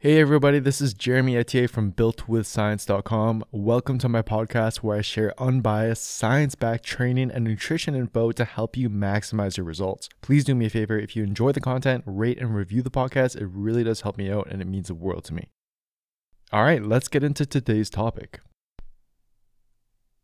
Hey everybody, this is Jeremy Ethier from builtwithscience.com. Welcome to my podcast where I share unbiased, science-backed training and nutrition info to help you maximize your results. Please do me a favor if you enjoy the content, rate and review the podcast. It really does help me out and it means the world to me. All right, let's get into today's topic.